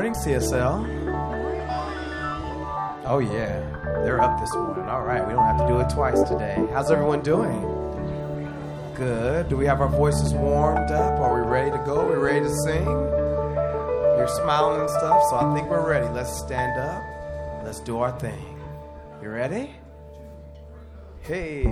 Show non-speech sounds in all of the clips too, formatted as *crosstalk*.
morning, CSL. Oh, yeah. They're up this morning. All right. We don't have to do it twice today. How's everyone doing? Good. Do we have our voices warmed up? Are we ready to go? Are we ready to sing? You're smiling and stuff, so I think we're ready. Let's stand up. Let's do our thing. You ready? Hey.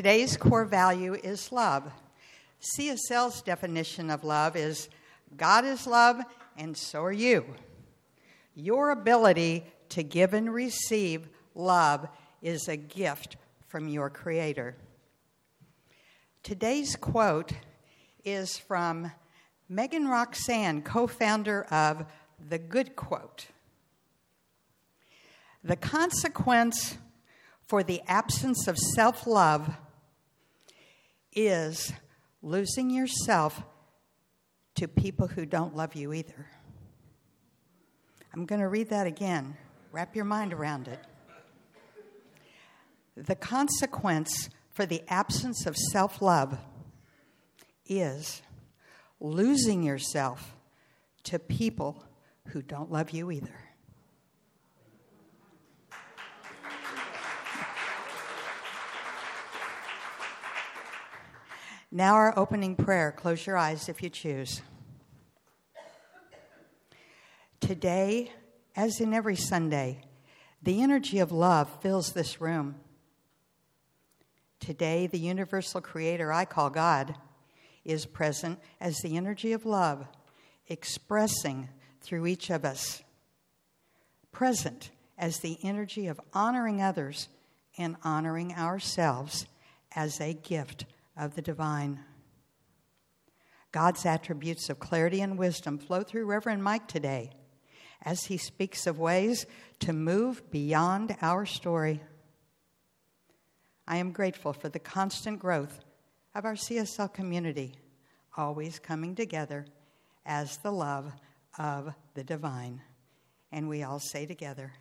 Today's core value is love. CSL's definition of love is God is love, and so are you. Your ability to give and receive love is a gift from your Creator. Today's quote is from Megan Roxanne, co founder of The Good Quote. The consequence for the absence of self love is losing yourself to people who don't love you either. I'm going to read that again. Wrap your mind around it. The consequence for the absence of self love is losing yourself to people who don't love you either. Now, our opening prayer. Close your eyes if you choose. Today, as in every Sunday, the energy of love fills this room. Today, the universal creator I call God is present as the energy of love expressing through each of us. Present as the energy of honoring others and honoring ourselves as a gift of the divine. God's attributes of clarity and wisdom flow through Reverend Mike today as he speaks of ways to move beyond our story. I am grateful for the constant growth of our CSL community, always coming together as the love of the divine. And we all say together,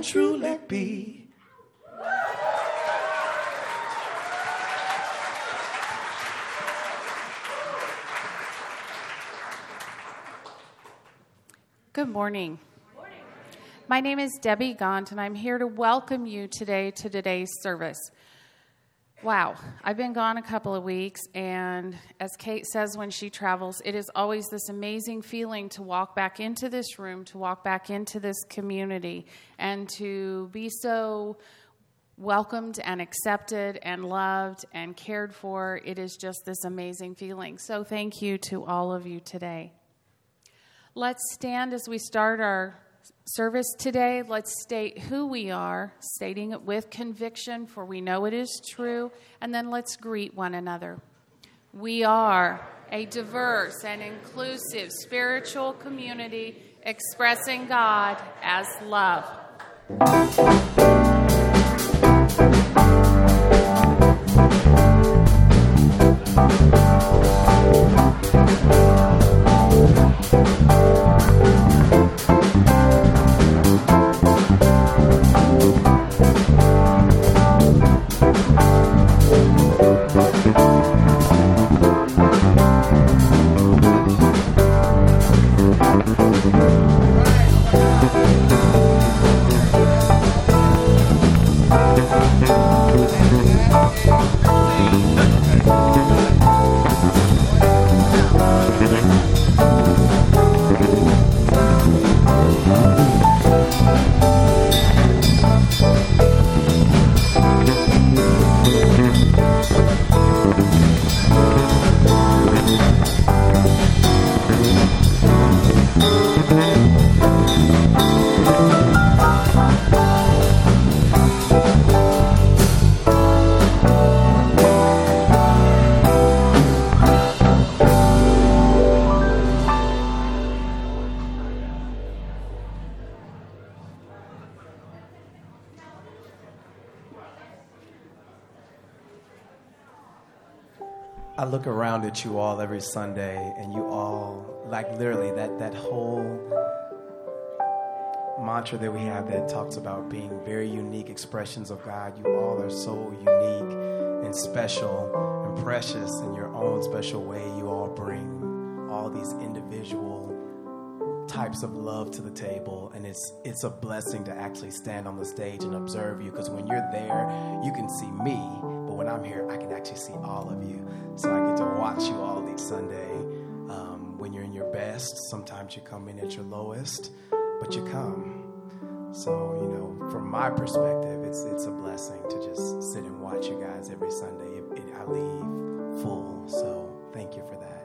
can truly be. Good morning. My name is Debbie Gaunt, and I'm here to welcome you today to today's service. Wow, I've been gone a couple of weeks, and as Kate says when she travels, it is always this amazing feeling to walk back into this room, to walk back into this community, and to be so welcomed and accepted and loved and cared for. It is just this amazing feeling. So, thank you to all of you today. Let's stand as we start our service today. Let's state who we are, stating it with conviction, for we know it is true, and then let's greet one another. We are a diverse and inclusive spiritual community expressing God as love. I look around at you all every Sunday, and you all, like literally, that, that whole mantra that we have that talks about being very unique expressions of God. You all are so unique and special and precious in your own special way. You all bring all these individual types of love to the table and it's it's a blessing to actually stand on the stage and observe you because when you're there you can see me when i'm here i can actually see all of you. So i get to watch you all each sunday. Um, when you're in your best sometimes you come in at your lowest but you come. So you know from my perspective it's it's a blessing to just sit and watch you guys every sunday. It, it, i leave full so thank you for that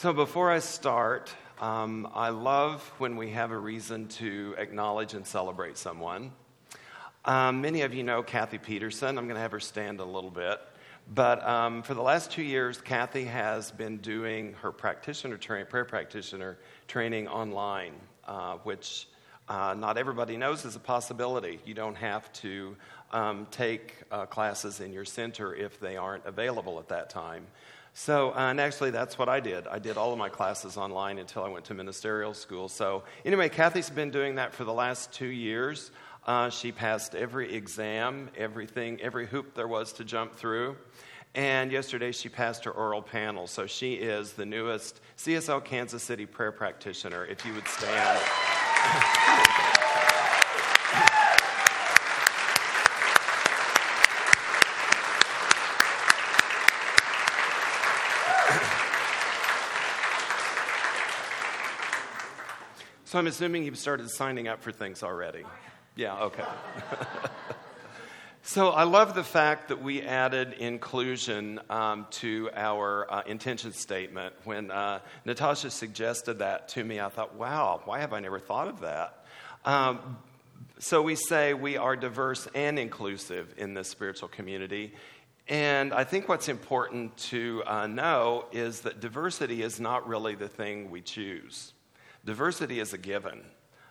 So, before I start, um, I love when we have a reason to acknowledge and celebrate someone. Um, many of you know Kathy Peterson. I'm going to have her stand a little bit. But um, for the last two years, Kathy has been doing her practitioner training, prayer practitioner training online, uh, which uh, not everybody knows is a possibility. You don't have to um, take uh, classes in your center if they aren't available at that time. So, uh, and actually, that's what I did. I did all of my classes online until I went to ministerial school. So, anyway, Kathy's been doing that for the last two years. Uh, she passed every exam, everything, every hoop there was to jump through. And yesterday she passed her oral panel. So she is the newest CSL Kansas City prayer practitioner. If you would stand. *laughs* So I'm assuming you've started signing up for things already. Yeah, okay. *laughs* so I love the fact that we added inclusion um, to our uh, intention statement. When uh, Natasha suggested that to me, I thought, wow, why have I never thought of that? Um, so we say we are diverse and inclusive in this spiritual community. And I think what's important to uh, know is that diversity is not really the thing we choose. Diversity is a given.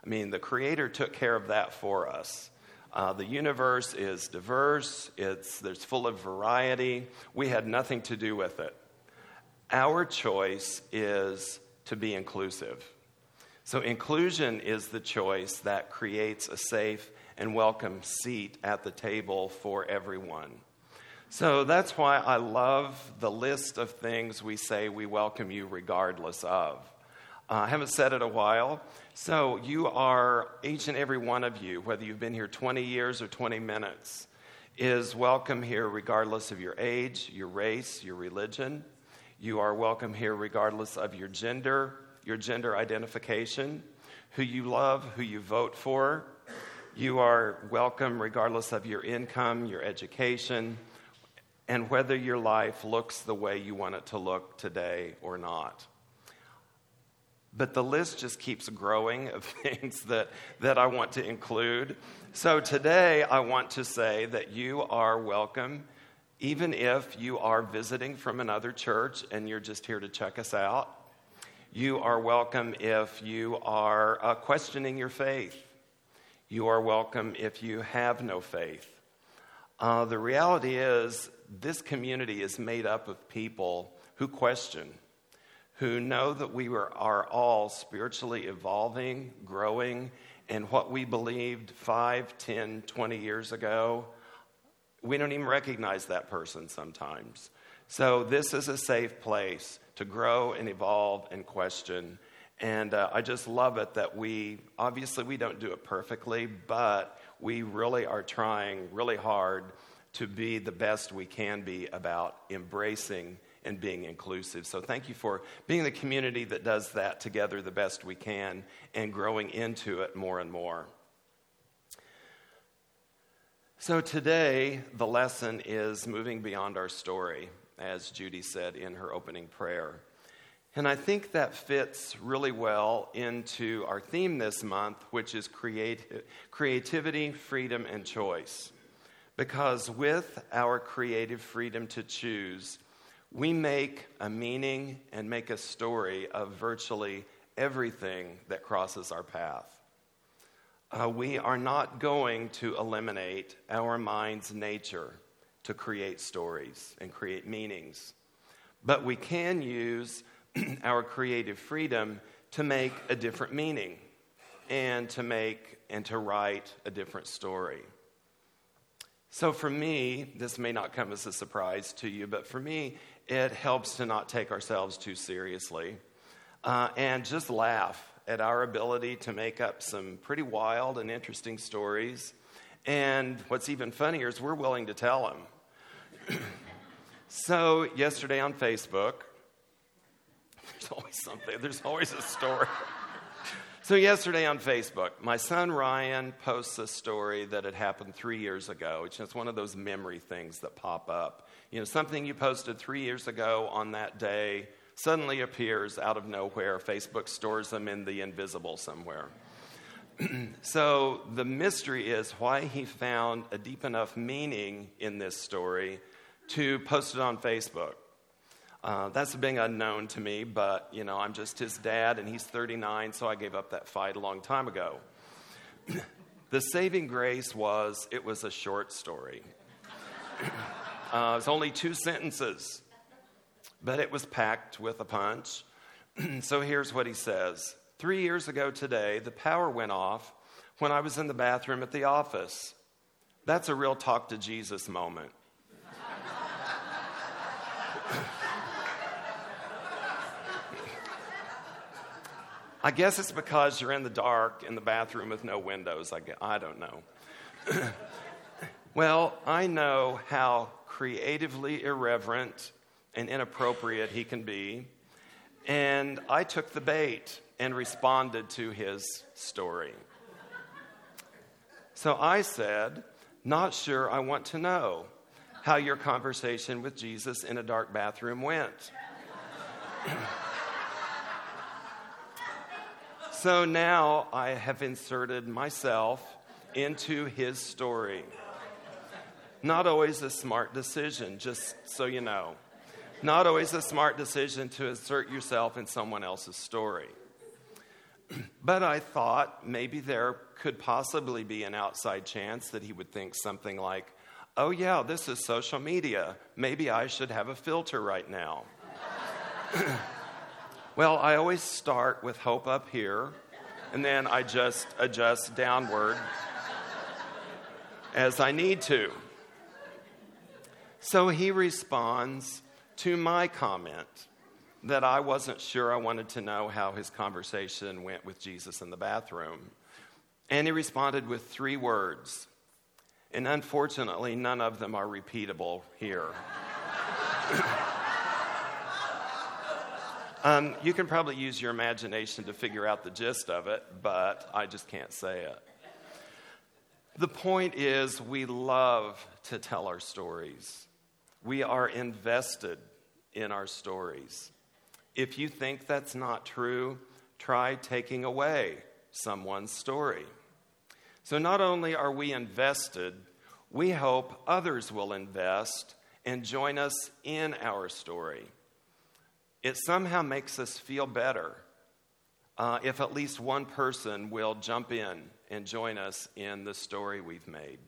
I mean, the Creator took care of that for us. Uh, the universe is diverse, it's, there's full of variety. We had nothing to do with it. Our choice is to be inclusive. So, inclusion is the choice that creates a safe and welcome seat at the table for everyone. So, that's why I love the list of things we say we welcome you regardless of. Uh, I haven't said it a while. So, you are, each and every one of you, whether you've been here 20 years or 20 minutes, is welcome here regardless of your age, your race, your religion. You are welcome here regardless of your gender, your gender identification, who you love, who you vote for. You are welcome regardless of your income, your education, and whether your life looks the way you want it to look today or not. But the list just keeps growing of *laughs* things that, that I want to include. So today, I want to say that you are welcome, even if you are visiting from another church and you're just here to check us out. You are welcome if you are uh, questioning your faith. You are welcome if you have no faith. Uh, the reality is, this community is made up of people who question who know that we are all spiritually evolving, growing, and what we believed 5, 10, 20 years ago, we don't even recognize that person sometimes. So, this is a safe place to grow and evolve and question. And uh, I just love it that we, obviously, we don't do it perfectly, but we really are trying really hard to be the best we can be about embracing and being inclusive. So thank you for being the community that does that together the best we can and growing into it more and more. So today, the lesson is moving beyond our story, as Judy said in her opening prayer. And I think that fits really well into our theme this month, which is create, creativity, freedom, and choice. Because with our creative freedom to choose, we make a meaning and make a story of virtually everything that crosses our path. Uh, we are not going to eliminate our mind's nature to create stories and create meanings, but we can use *clears throat* our creative freedom to make a different meaning and to make and to write a different story. So, for me, this may not come as a surprise to you, but for me, it helps to not take ourselves too seriously uh, and just laugh at our ability to make up some pretty wild and interesting stories. And what's even funnier is we're willing to tell them. *clears throat* so, yesterday on Facebook, there's always something, there's always a story. So, yesterday on Facebook, my son Ryan posts a story that had happened three years ago. It's just one of those memory things that pop up. You know, something you posted three years ago on that day suddenly appears out of nowhere. Facebook stores them in the invisible somewhere. *clears throat* so, the mystery is why he found a deep enough meaning in this story to post it on Facebook. Uh, that's big unknown to me, but you know, I'm just his dad, and he's 39, so I gave up that fight a long time ago. *clears throat* the saving grace was it was a short story. *clears throat* uh, it's only two sentences, but it was packed with a punch. *clears throat* so here's what he says Three years ago today, the power went off when I was in the bathroom at the office. That's a real talk to Jesus moment. *laughs* I guess it's because you're in the dark in the bathroom with no windows. I, I don't know. *clears throat* well, I know how creatively irreverent and inappropriate he can be. And I took the bait and responded to his story. So I said, Not sure I want to know how your conversation with Jesus in a dark bathroom went. So now I have inserted myself into his story. Not always a smart decision, just so you know. Not always a smart decision to insert yourself in someone else's story. *clears throat* but I thought maybe there could possibly be an outside chance that he would think something like, oh, yeah, this is social media. Maybe I should have a filter right now. *clears throat* Well, I always start with hope up here, and then I just adjust downward as I need to. So he responds to my comment that I wasn't sure I wanted to know how his conversation went with Jesus in the bathroom. And he responded with three words. And unfortunately, none of them are repeatable here. *laughs* Um, you can probably use your imagination to figure out the gist of it, but I just can't say it. The point is, we love to tell our stories. We are invested in our stories. If you think that's not true, try taking away someone's story. So, not only are we invested, we hope others will invest and join us in our story it somehow makes us feel better uh, if at least one person will jump in and join us in the story we've made.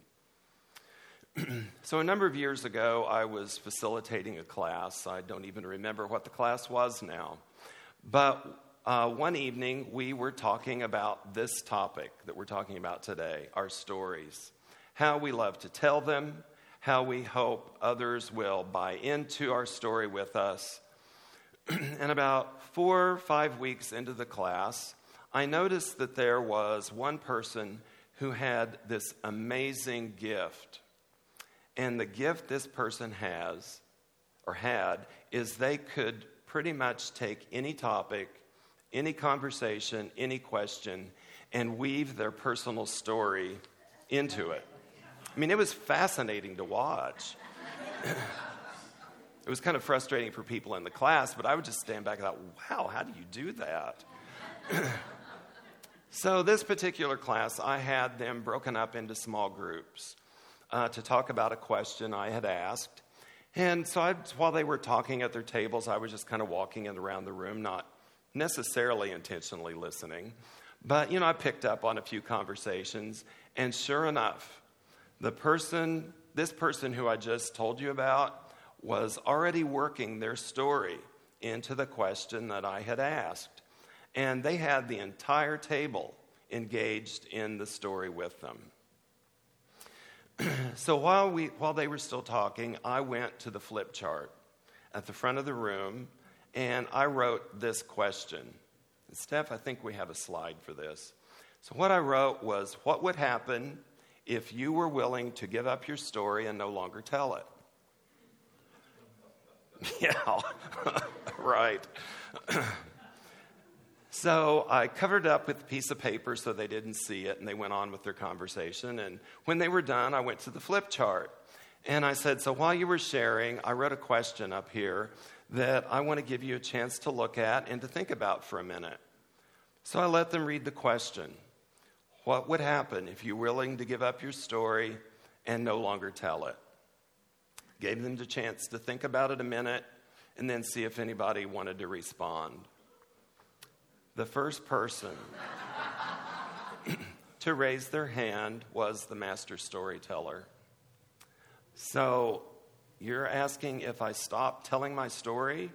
*clears throat* so, a number of years ago, I was facilitating a class. I don't even remember what the class was now. But uh, one evening, we were talking about this topic that we're talking about today our stories. How we love to tell them, how we hope others will buy into our story with us, *clears throat* and about four or five weeks into the class, I noticed that there was one person who had this amazing gift. And the gift this person has, or had, is they could pretty much take any topic, any conversation, any question, and weave their personal story into it. I mean, it was fascinating to watch. It was kind of frustrating for people in the class, but I would just stand back and thought, wow, how do you do that? *clears throat* so, this particular class, I had them broken up into small groups uh, to talk about a question I had asked. And so, I, while they were talking at their tables, I was just kind of walking around the room, not necessarily intentionally listening. But, you know, I picked up on a few conversations, and sure enough, the person, this person who I just told you about, was already working their story into the question that I had asked. And they had the entire table engaged in the story with them. *clears throat* so while, we, while they were still talking, I went to the flip chart at the front of the room and I wrote this question. And Steph, I think we have a slide for this. So, what I wrote was What would happen if you were willing to give up your story and no longer tell it? *laughs* Yeah, *laughs* right. *clears throat* So I covered up with a piece of paper so they didn't see it, and they went on with their conversation. And when they were done, I went to the flip chart. And I said, So while you were sharing, I wrote a question up here that I want to give you a chance to look at and to think about for a minute. So I let them read the question What would happen if you're willing to give up your story and no longer tell it? Gave them the chance to think about it a minute and then see if anybody wanted to respond. The first person to raise their hand was the master storyteller. So you're asking if I stop telling my story?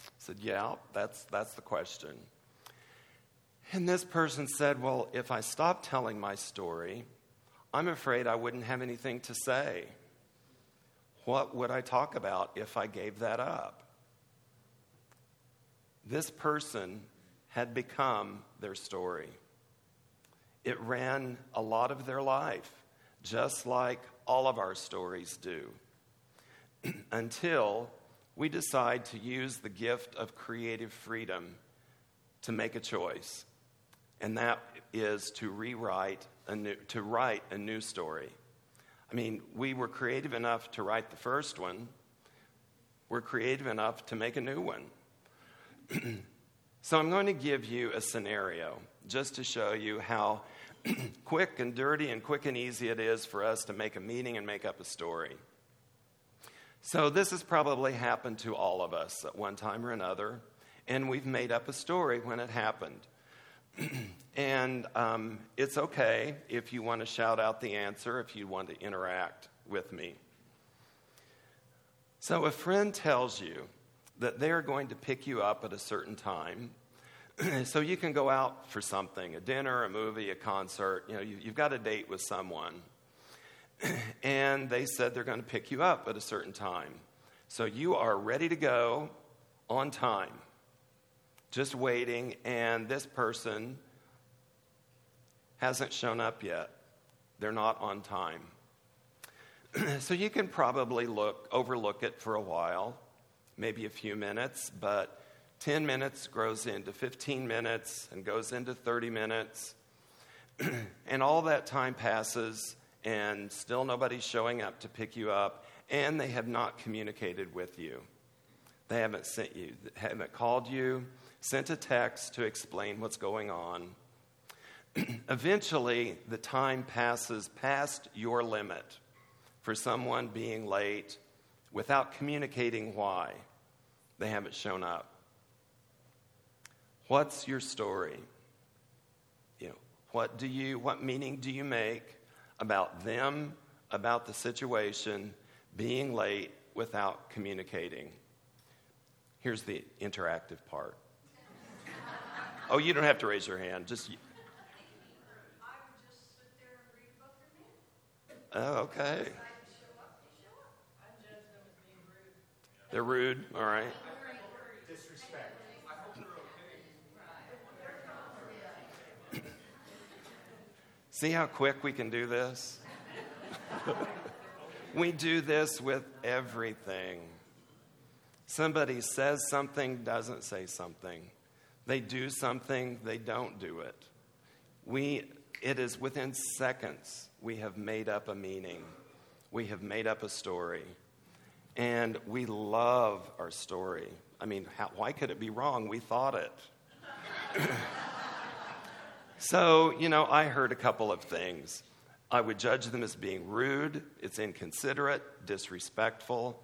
I said, Yeah, that's, that's the question. And this person said, Well, if I stop telling my story, I'm afraid I wouldn't have anything to say. What would I talk about if I gave that up? This person had become their story. It ran a lot of their life, just like all of our stories do, *clears throat* until we decide to use the gift of creative freedom to make a choice. And that is to rewrite a new, to write a new story. I mean, we were creative enough to write the first one. We're creative enough to make a new one. *clears throat* so I'm going to give you a scenario just to show you how *clears throat* quick and dirty and quick and easy it is for us to make a meaning and make up a story. So, this has probably happened to all of us at one time or another, and we've made up a story when it happened. *clears throat* and um, it's okay if you want to shout out the answer, if you want to interact with me. So, a friend tells you that they're going to pick you up at a certain time *clears throat* so you can go out for something a dinner, a movie, a concert. You know, you, you've got a date with someone. *clears throat* and they said they're going to pick you up at a certain time. So you are ready to go on time, just waiting, and this person hasn't shown up yet. They're not on time. *clears throat* so you can probably look overlook it for a while, maybe a few minutes, but 10 minutes grows into 15 minutes and goes into 30 minutes. *clears throat* and all that time passes, and still nobody's showing up to pick you up, and they have not communicated with you. They haven't sent you, haven't called you, sent a text to explain what's going on. *clears throat* Eventually, the time passes past your limit for someone being late without communicating why they haven't shown up. What's your story? You know, what do you what meaning do you make about them, about the situation, being late without communicating? Here's the interactive part. *laughs* oh, you don't have to raise your hand. Just Oh, okay. They're rude. All right. See how quick we can do this? *laughs* we do this with everything. Somebody says something, doesn't say something. They do something, they don't do it. We, it is within seconds we have made up a meaning, we have made up a story, and we love our story. I mean, how, why could it be wrong? We thought it. *laughs* So, you know, I heard a couple of things. I would judge them as being rude, it's inconsiderate, disrespectful.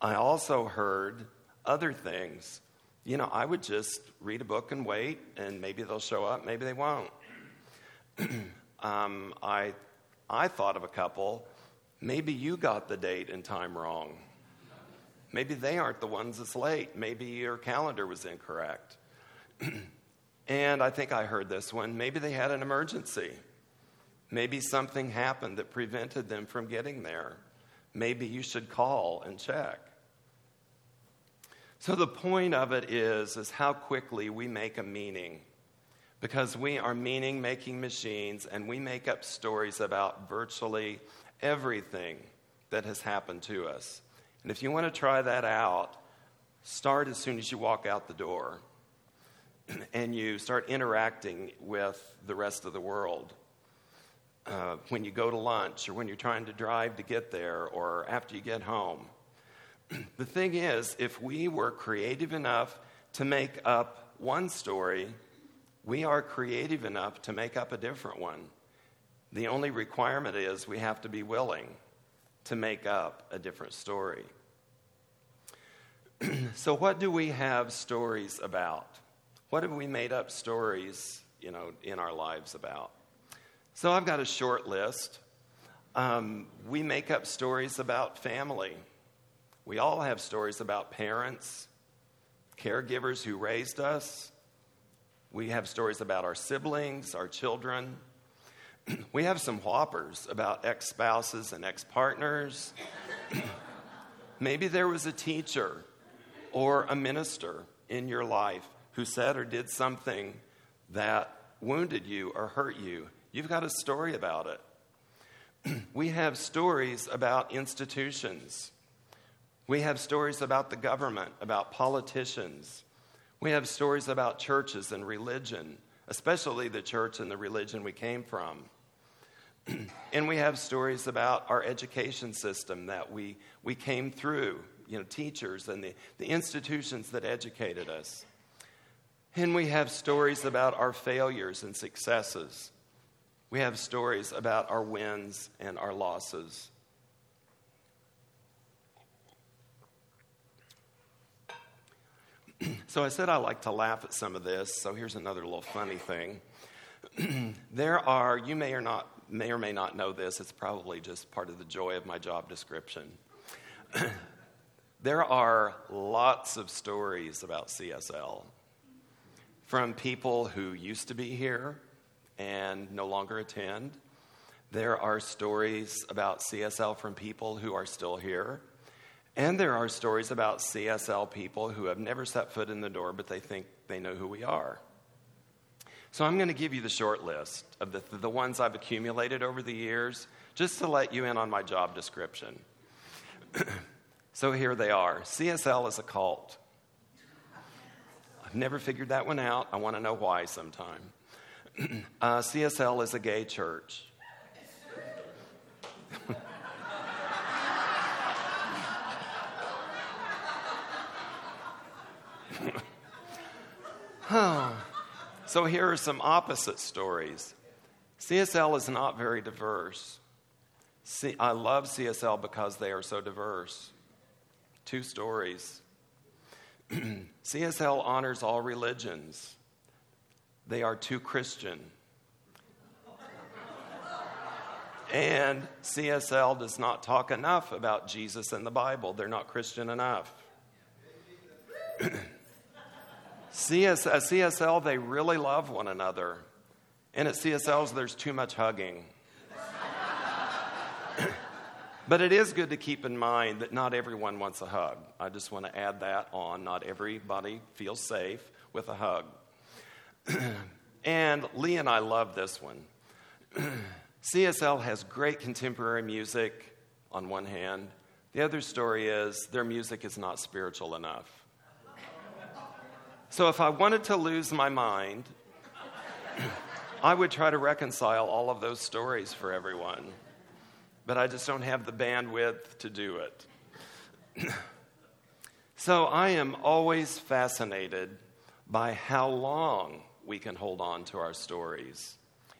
I also heard other things. You know, I would just read a book and wait, and maybe they'll show up, maybe they won't. *clears throat* um, I, I thought of a couple. Maybe you got the date and time wrong. Maybe they aren't the ones that's late. Maybe your calendar was incorrect. *clears throat* And I think I heard this one. Maybe they had an emergency. Maybe something happened that prevented them from getting there. Maybe you should call and check. So the point of it is is how quickly we make a meaning. Because we are meaning making machines and we make up stories about virtually everything that has happened to us. And if you want to try that out, start as soon as you walk out the door. *clears throat* and you start interacting with the rest of the world. Uh, when you go to lunch, or when you're trying to drive to get there, or after you get home. *clears throat* the thing is, if we were creative enough to make up one story, we are creative enough to make up a different one. The only requirement is we have to be willing to make up a different story. *clears throat* so, what do we have stories about? What have we made up stories, you know, in our lives about? So, I've got a short list. Um, we make up stories about family. We all have stories about parents, caregivers who raised us. We have stories about our siblings, our children. *clears throat* we have some whoppers about ex spouses and ex partners. *clears throat* Maybe there was a teacher or a minister in your life who said or did something that wounded you or hurt you. You've got a story about it. *clears throat* we have stories about institutions. We have stories about the government, about politicians. We have stories about churches and religion, especially the church and the religion we came from. *clears throat* and we have stories about our education system that we, we came through, you know, teachers and the, the institutions that educated us. And we have stories about our failures and successes. We have stories about our wins and our losses. *clears throat* so I said I like to laugh at some of this, so here's another little funny thing. *clears throat* there are, you may or not may or may not know this, it's probably just part of the joy of my job description. *clears throat* there are lots of stories about CSL from people who used to be here and no longer attend. There are stories about CSL from people who are still here. And there are stories about CSL people who have never set foot in the door, but they think they know who we are. So I'm going to give you the short list of the, the ones I've accumulated over the years, just to let you in on my job description. *clears throat* so here they are CSL is a cult. I've never figured that one out. I want to know why sometime. *clears throat* uh, CSL is a gay church. *laughs* oh. So here are some opposite stories. CSL is not very diverse. See, I love CSL because they are so diverse. Two stories. *clears throat* CSL honors all religions. They are too Christian. And CSL does not talk enough about Jesus and the Bible. They're not Christian enough. *clears throat* CS, at CSL, they really love one another. And at CSLs, there's too much hugging. *laughs* but it is good to keep in mind that not everyone wants a hug. I just want to add that on. Not everybody feels safe with a hug. *clears throat* and Lee and I love this one. *clears throat* CSL has great contemporary music on one hand. The other story is their music is not spiritual enough. So if I wanted to lose my mind, *clears throat* I would try to reconcile all of those stories for everyone. But I just don't have the bandwidth to do it. *clears throat* so I am always fascinated by how long we can hold on to our stories.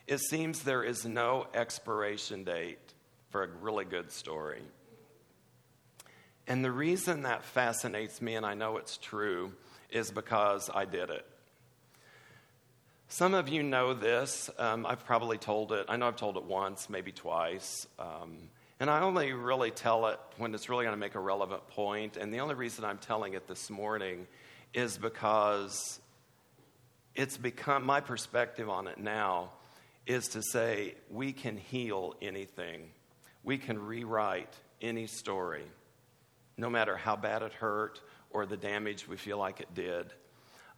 It seems there is no expiration date for a really good story. And the reason that fascinates me, and I know it's true, is because I did it. Some of you know this. Um, I've probably told it. I know I've told it once, maybe twice. Um, and I only really tell it when it's really going to make a relevant point. And the only reason I'm telling it this morning is because it's become my perspective on it now is to say we can heal anything, we can rewrite any story, no matter how bad it hurt or the damage we feel like it did.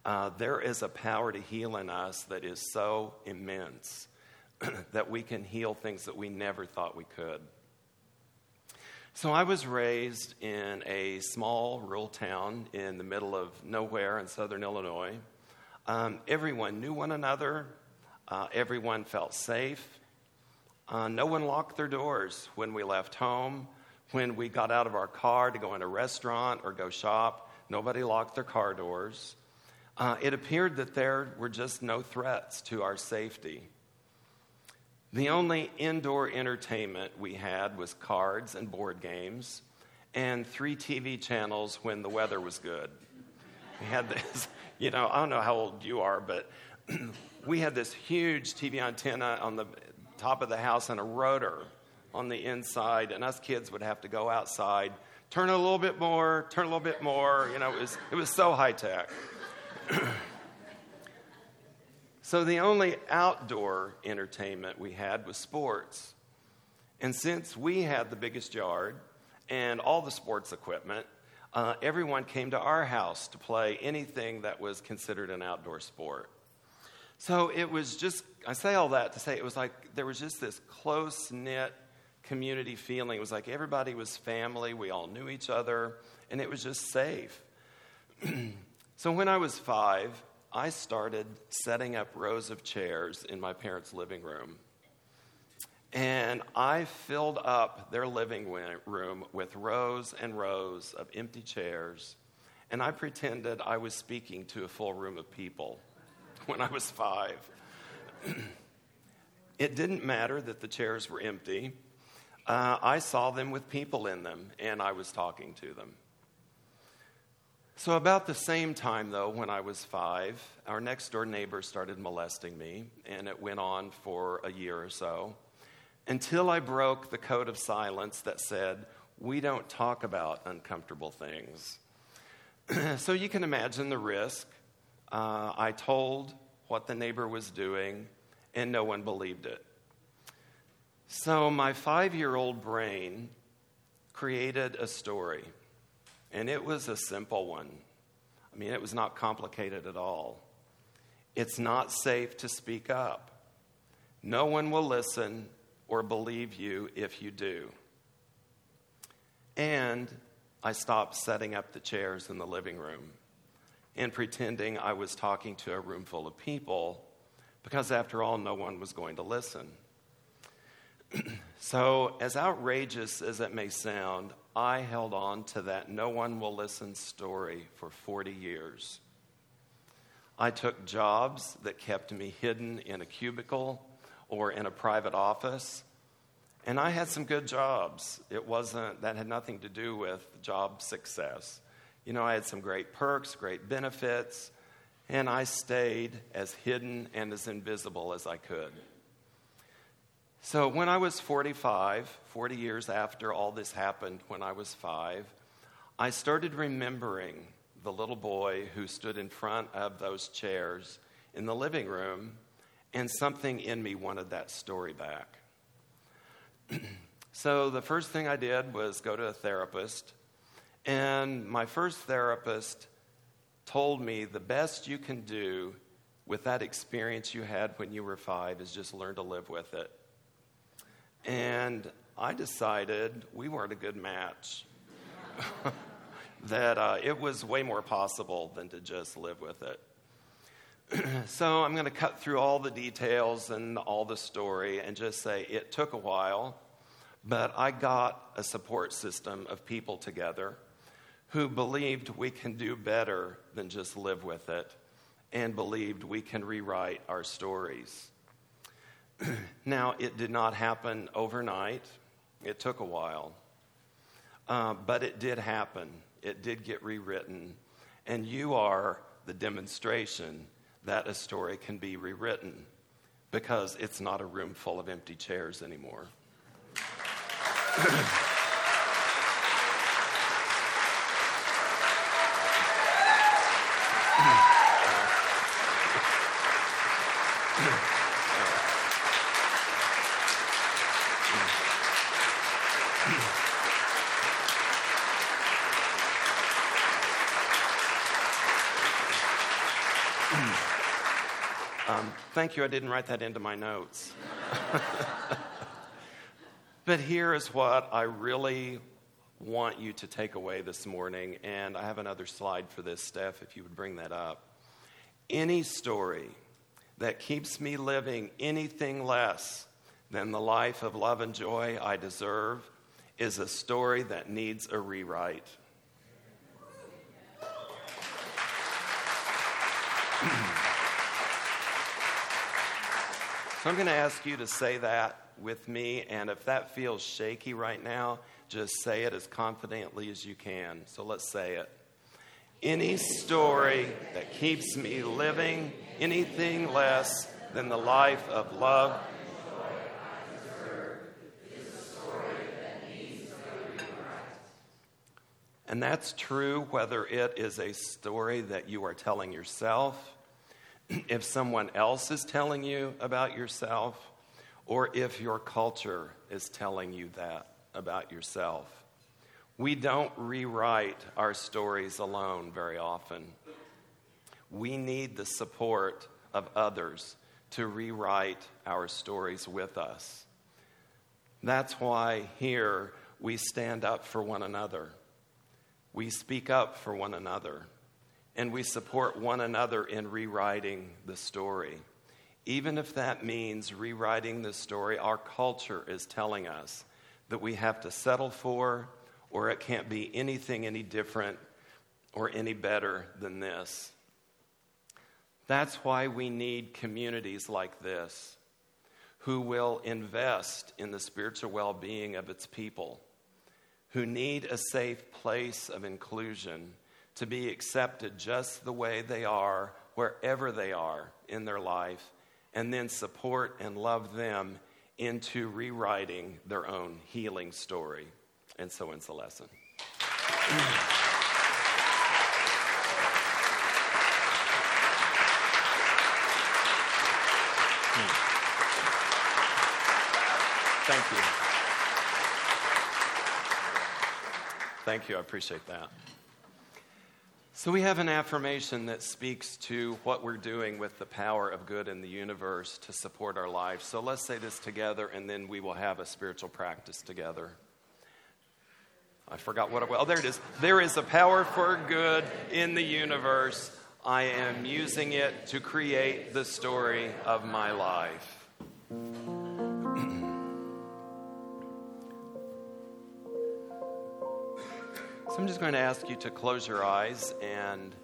Uh, there is a power to heal in us that is so immense *clears throat* that we can heal things that we never thought we could. So, I was raised in a small rural town in the middle of nowhere in southern Illinois. Um, everyone knew one another, uh, everyone felt safe. Uh, no one locked their doors when we left home, when we got out of our car to go in a restaurant or go shop. Nobody locked their car doors. Uh, it appeared that there were just no threats to our safety. The only indoor entertainment we had was cards and board games and three TV channels when the weather was good. We had this, *laughs* you know, I don't know how old you are, but *clears throat* we had this huge TV antenna on the top of the house and a rotor on the inside, and us kids would have to go outside, turn a little bit more, turn a little bit more. You know, it was, it was so high tech. *clears throat* so the only outdoor entertainment we had was sports. And since we had the biggest yard and all the sports equipment, uh, everyone came to our house to play anything that was considered an outdoor sport. So it was just, I say all that to say it was like there was just this close knit community feeling. It was like everybody was family, we all knew each other, and it was just safe. *clears throat* so when I was five, I started setting up rows of chairs in my parents' living room. And I filled up their living room with rows and rows of empty chairs, and I pretended I was speaking to a full room of people *laughs* when I was five. *clears throat* it didn't matter that the chairs were empty. Uh, I saw them with people in them, and I was talking to them. So, about the same time, though, when I was five, our next door neighbor started molesting me, and it went on for a year or so until I broke the code of silence that said, we don't talk about uncomfortable things. *clears throat* so, you can imagine the risk. Uh, I told what the neighbor was doing, and no one believed it. So, my five year old brain created a story, and it was a simple one. I mean, it was not complicated at all. It's not safe to speak up. No one will listen or believe you if you do. And I stopped setting up the chairs in the living room and pretending I was talking to a room full of people because, after all, no one was going to listen. *clears throat* so, as outrageous as it may sound, I held on to that no one will listen story for 40 years. I took jobs that kept me hidden in a cubicle or in a private office. And I had some good jobs. It wasn't, that had nothing to do with job success. You know, I had some great perks, great benefits, and I stayed as hidden and as invisible as I could. So when I was 45, 40 years after all this happened, when I was five, I started remembering the little boy who stood in front of those chairs in the living room, and something in me wanted that story back. *clears throat* so the first thing I did was go to a therapist, and my first therapist told me the best you can do with that experience you had when you were five is just learn to live with it. And I decided we weren't a good match. *laughs* that uh, it was way more possible than to just live with it. *clears throat* so I'm going to cut through all the details and all the story and just say it took a while, but I got a support system of people together who believed we can do better than just live with it and believed we can rewrite our stories. *clears throat* now, it did not happen overnight, it took a while. Uh, but it did happen. It did get rewritten. And you are the demonstration that a story can be rewritten because it's not a room full of empty chairs anymore. *clears throat* Thank you, I didn't write that into my notes. *laughs* but here is what I really want you to take away this morning, and I have another slide for this, Steph, if you would bring that up. Any story that keeps me living anything less than the life of love and joy I deserve is a story that needs a rewrite. *clears throat* So I'm going to ask you to say that with me, and if that feels shaky right now, just say it as confidently as you can. So let's say it. Any story that keeps me living anything less than the life of love. And that's true whether it is a story that you are telling yourself if someone else is telling you about yourself or if your culture is telling you that about yourself. We don't rewrite our stories alone very often. We need the support of others to rewrite our stories with us. That's why here we stand up for one another. We speak up for one another and we support one another in rewriting the story. Even if that means rewriting the story our culture is telling us that we have to settle for, or it can't be anything any different or any better than this. That's why we need communities like this who will invest in the spiritual well being of its people, who need a safe place of inclusion to be accepted just the way they are, wherever they are in their life, and then support and love them into rewriting their own healing story. And so ends the lesson. Thank you. Thank you. I appreciate that. So, we have an affirmation that speaks to what we're doing with the power of good in the universe to support our lives. So, let's say this together and then we will have a spiritual practice together. I forgot what it was. Oh, there it is. There is a power for good in the universe. I am using it to create the story of my life. So I'm just going to ask you to close your eyes and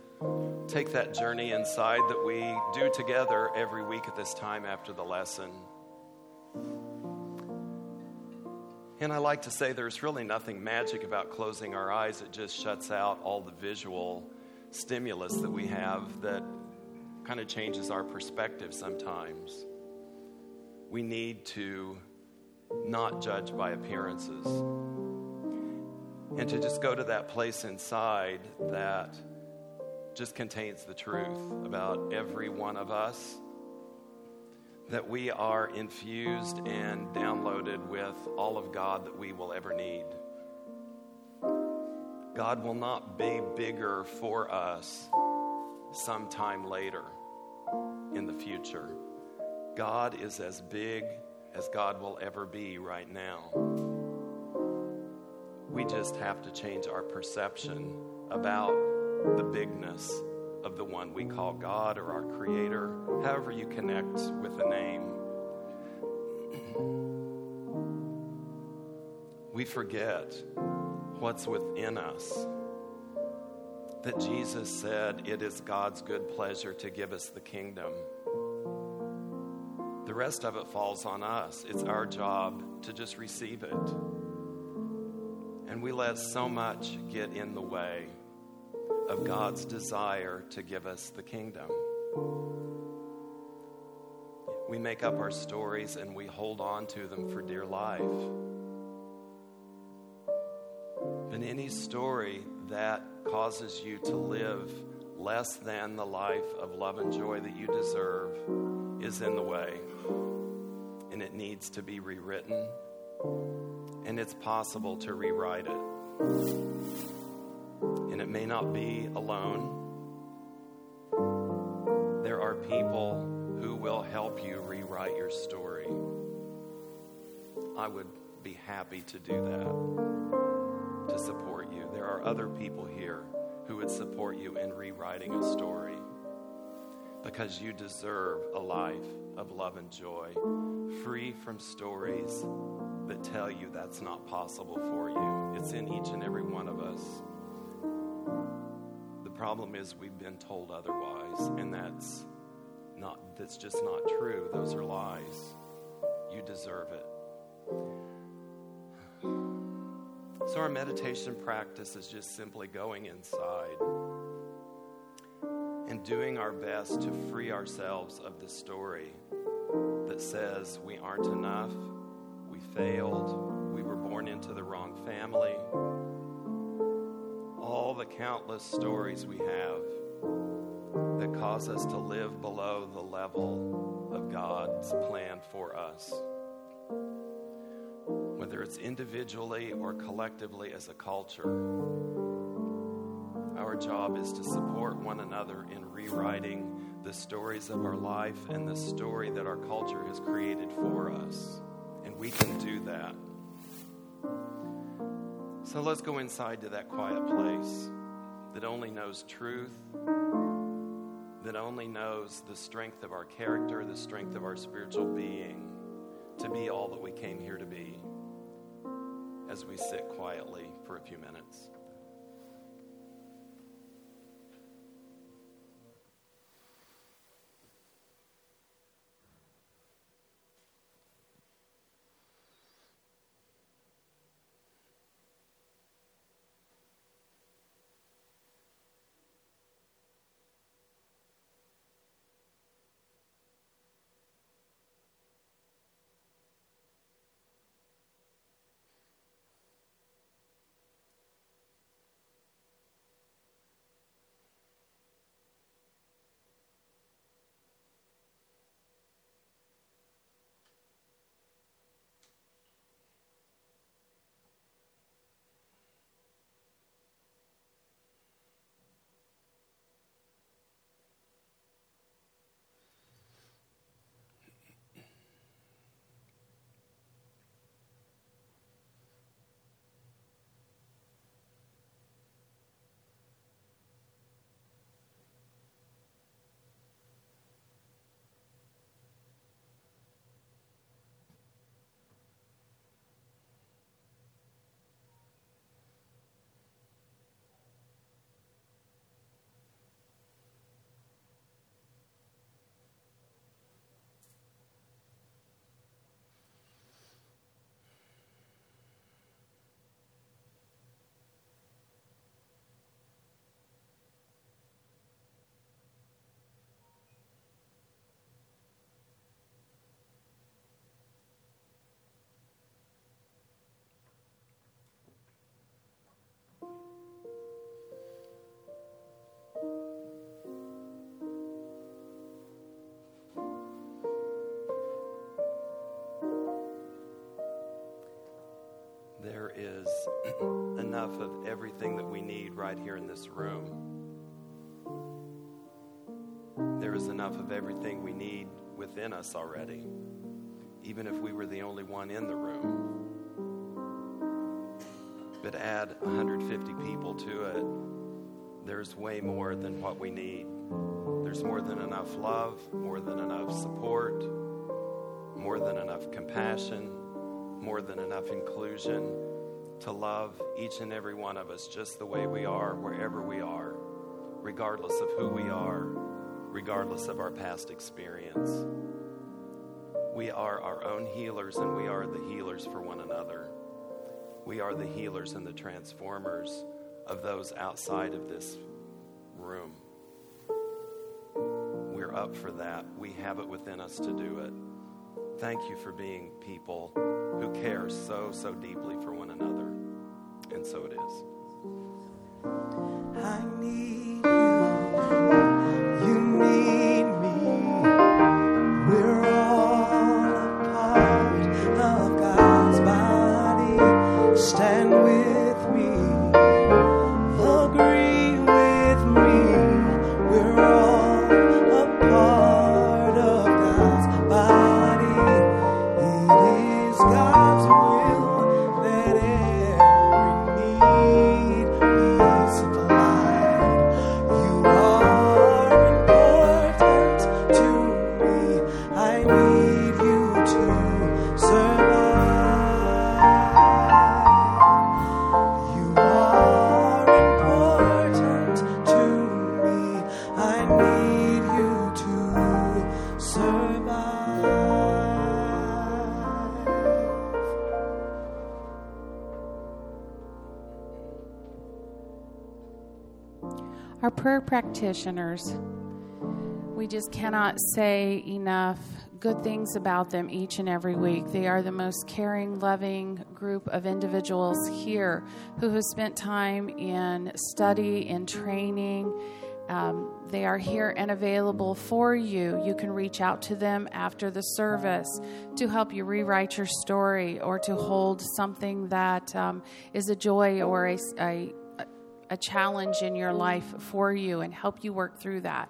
take that journey inside that we do together every week at this time after the lesson. And I like to say there's really nothing magic about closing our eyes, it just shuts out all the visual stimulus that we have that kind of changes our perspective sometimes. We need to not judge by appearances and to just go to that place inside that just contains the truth about every one of us that we are infused and downloaded with all of God that we will ever need. God will not be bigger for us sometime later in the future. God is as big as God will ever be right now. We just have to change our perception about the bigness of the one we call God or our Creator, however you connect with the name. *clears throat* we forget what's within us. That Jesus said it is God's good pleasure to give us the kingdom. The rest of it falls on us. It's our job to just receive it. And we let so much get in the way of God's desire to give us the kingdom. We make up our stories and we hold on to them for dear life. But any story that causes you to live less than the life of love and joy that you deserve is in the way. And it needs to be rewritten and it's possible to rewrite it. And it may not be alone. There are people who will help you rewrite your story. I would be happy to do that, to support you. There are other people here who would support you in rewriting a story. because you deserve a life of love and joy, free from stories that tell you that's not possible for you. It's in each and every one of us. The problem is we've been told otherwise, and that's not that's just not true. Those are lies. You deserve it. So our meditation practice is just simply going inside and doing our best to free ourselves of the story that says we aren't enough, we failed, we were born into the wrong family. All the countless stories we have that cause us to live below the level of God's plan for us. Whether it's individually or collectively as a culture, our job is to support one another in rewriting the stories of our life and the story that our culture has created for us. We can do that. So let's go inside to that quiet place that only knows truth, that only knows the strength of our character, the strength of our spiritual being, to be all that we came here to be as we sit quietly for a few minutes. Everything that we need right here in this room. There is enough of everything we need within us already, even if we were the only one in the room. But add 150 people to it, there's way more than what we need. There's more than enough love, more than enough support, more than enough compassion, more than enough inclusion to love each and every one of us just the way we are, wherever we are, regardless of who we are, regardless of our past experience. We are our own healers, and we are the healers for one another. We are the healers and the transformers of those outside of this room. We're up for that. We have it within us to do it. Thank you for being people who care so, so deeply for one another. And so it is. Prayer practitioners. We just cannot say enough good things about them each and every week. They are the most caring, loving group of individuals here who have spent time in study in training. Um, they are here and available for you. You can reach out to them after the service to help you rewrite your story or to hold something that um, is a joy or a, a, a challenge in your life for you and help you work through that.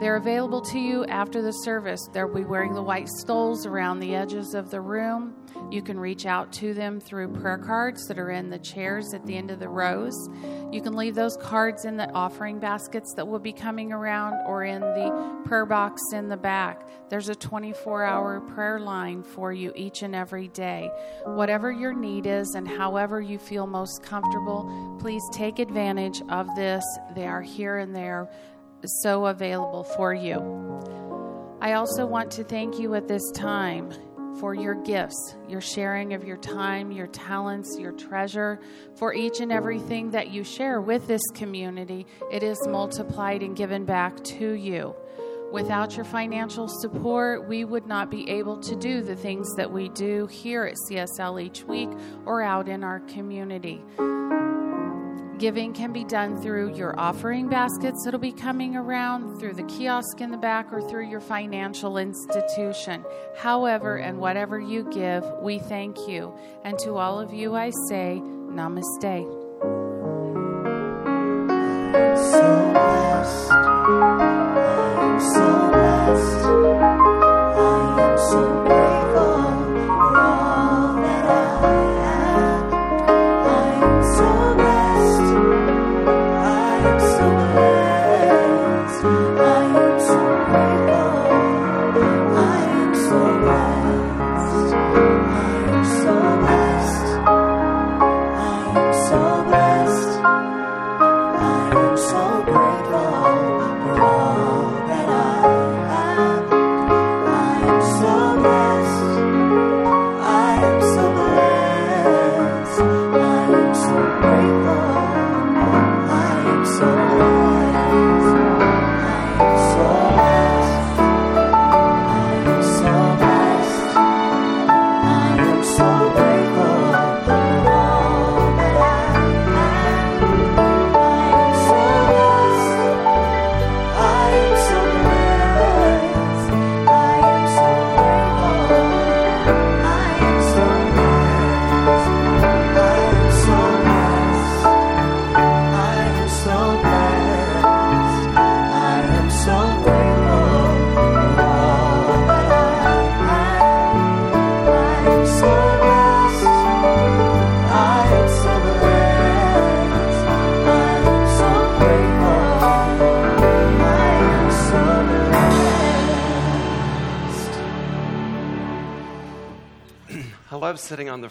They're available to you after the service. They'll be wearing the white stoles around the edges of the room. You can reach out to them through prayer cards that are in the chairs at the end of the rows. You can leave those cards in the offering baskets that will be coming around or in the prayer box in the back. There's a 24 hour prayer line for you each and every day. Whatever your need is and however you feel most comfortable, please take advantage of this. They are here and there so available for you. I also want to thank you at this time for your gifts, your sharing of your time, your talents, your treasure, for each and everything that you share with this community. It is multiplied and given back to you. Without your financial support, we would not be able to do the things that we do here at CSL each week or out in our community. Giving can be done through your offering baskets that'll be coming around, through the kiosk in the back, or through your financial institution. However, and whatever you give, we thank you. And to all of you, I say, Namaste. so blessed. I am so blessed.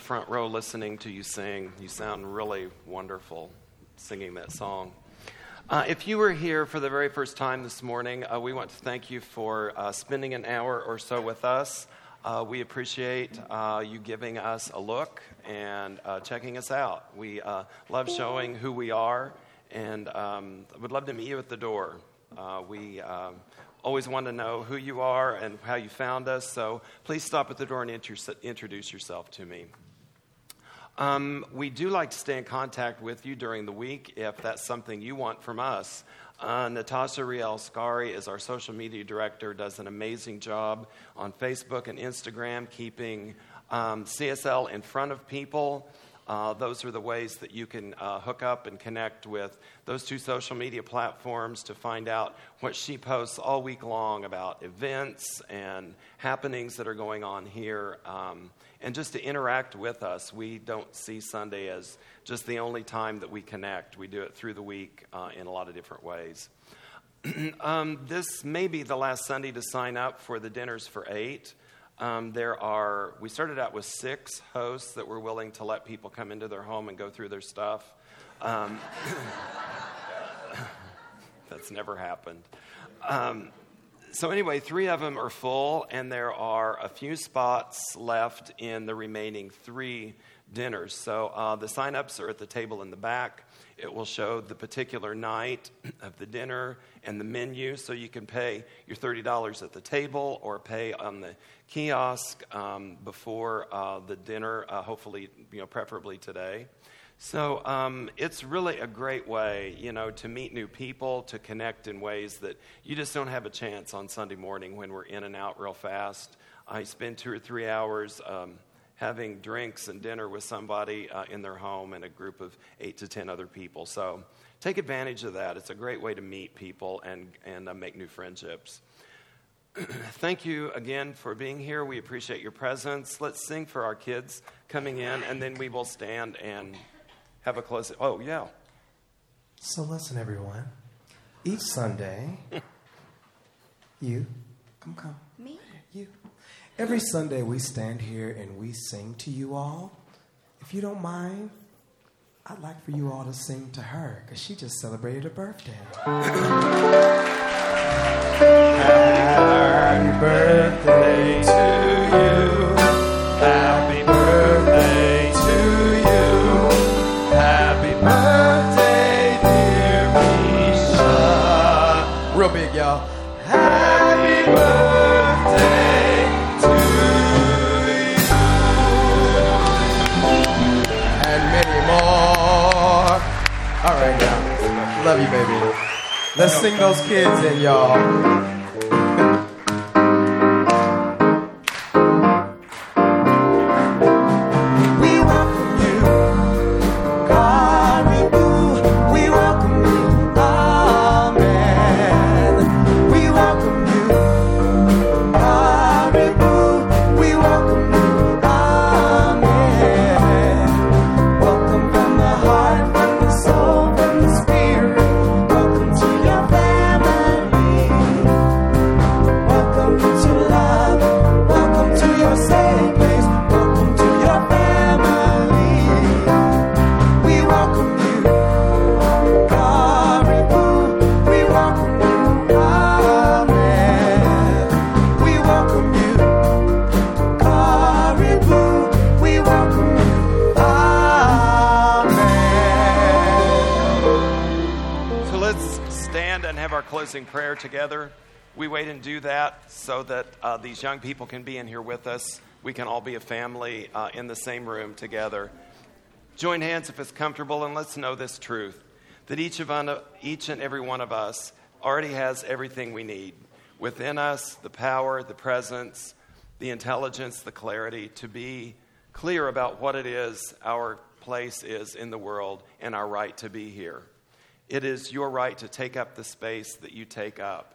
Front row listening to you sing. You sound really wonderful singing that song. Uh, if you were here for the very first time this morning, uh, we want to thank you for uh, spending an hour or so with us. Uh, we appreciate uh, you giving us a look and uh, checking us out. We love showing who we are and um, would love to meet you at the door. We um, always want to know who you are and how you found us, so please stop at the door and inter- introduce yourself to me. Um, we do like to stay in contact with you during the week if that's something you want from us. Uh, Natasha Riel Scari is our social media director, does an amazing job on Facebook and Instagram, keeping um, CSL in front of people. Uh, those are the ways that you can uh, hook up and connect with those two social media platforms to find out what she posts all week long about events and happenings that are going on here, um, and just to interact with us. We don't see Sunday as just the only time that we connect, we do it through the week uh, in a lot of different ways. *clears throat* um, this may be the last Sunday to sign up for the dinners for eight. Um, there are, we started out with six hosts that were willing to let people come into their home and go through their stuff. Um, *coughs* *coughs* that's never happened. Um, so, anyway, three of them are full, and there are a few spots left in the remaining three dinners. So uh, the sign-ups are at the table in the back. It will show the particular night *clears throat* of the dinner and the menu, so you can pay your $30 at the table or pay on the kiosk um, before uh, the dinner, uh, hopefully, you know, preferably today. So um, it's really a great way, you know, to meet new people, to connect in ways that you just don't have a chance on Sunday morning when we're in and out real fast. I spend two or three hours um, having drinks and dinner with somebody uh, in their home and a group of eight to ten other people. So take advantage of that. It's a great way to meet people and, and uh, make new friendships. *clears throat* Thank you again for being here. We appreciate your presence. Let's sing for our kids coming in, and then we will stand and have a close. Oh, yeah. So listen, everyone. Each Sunday, *laughs* you, come, come. Me? You. Every Sunday, we stand here and we sing to you all. If you don't mind, I'd like for you all to sing to her because she just celebrated a birthday. *laughs* Happy birthday to you. Love you, baby. Let's sing those kids in, y'all. Young people can be in here with us. We can all be a family uh, in the same room together. Join hands if it's comfortable, and let's know this truth that each, of un- each and every one of us already has everything we need within us the power, the presence, the intelligence, the clarity to be clear about what it is our place is in the world and our right to be here. It is your right to take up the space that you take up.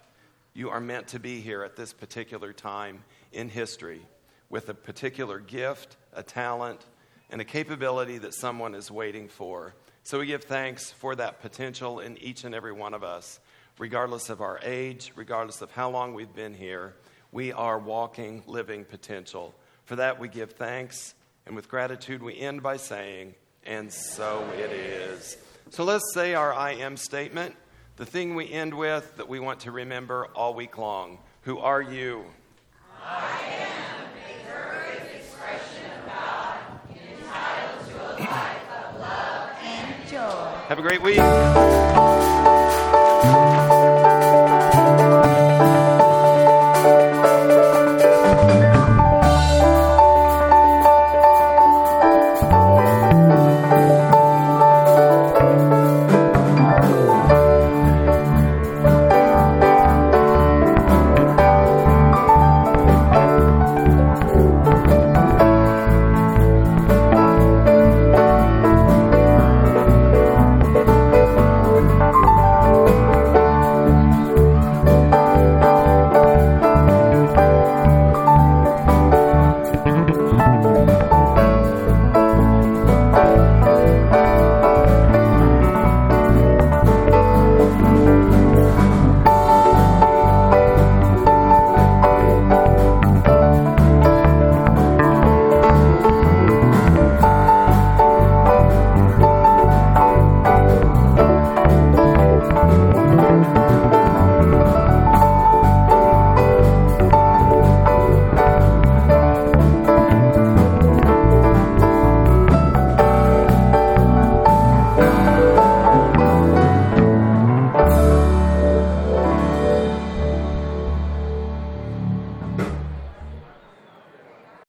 You are meant to be here at this particular time in history with a particular gift, a talent, and a capability that someone is waiting for. So we give thanks for that potential in each and every one of us, regardless of our age, regardless of how long we've been here. We are walking, living potential. For that, we give thanks, and with gratitude, we end by saying, And so it is. So let's say our I am statement, the thing we end with that we want to remember all week long. Who are you? I am a perfect expression of God, entitled to a life of love and joy. Have a great week.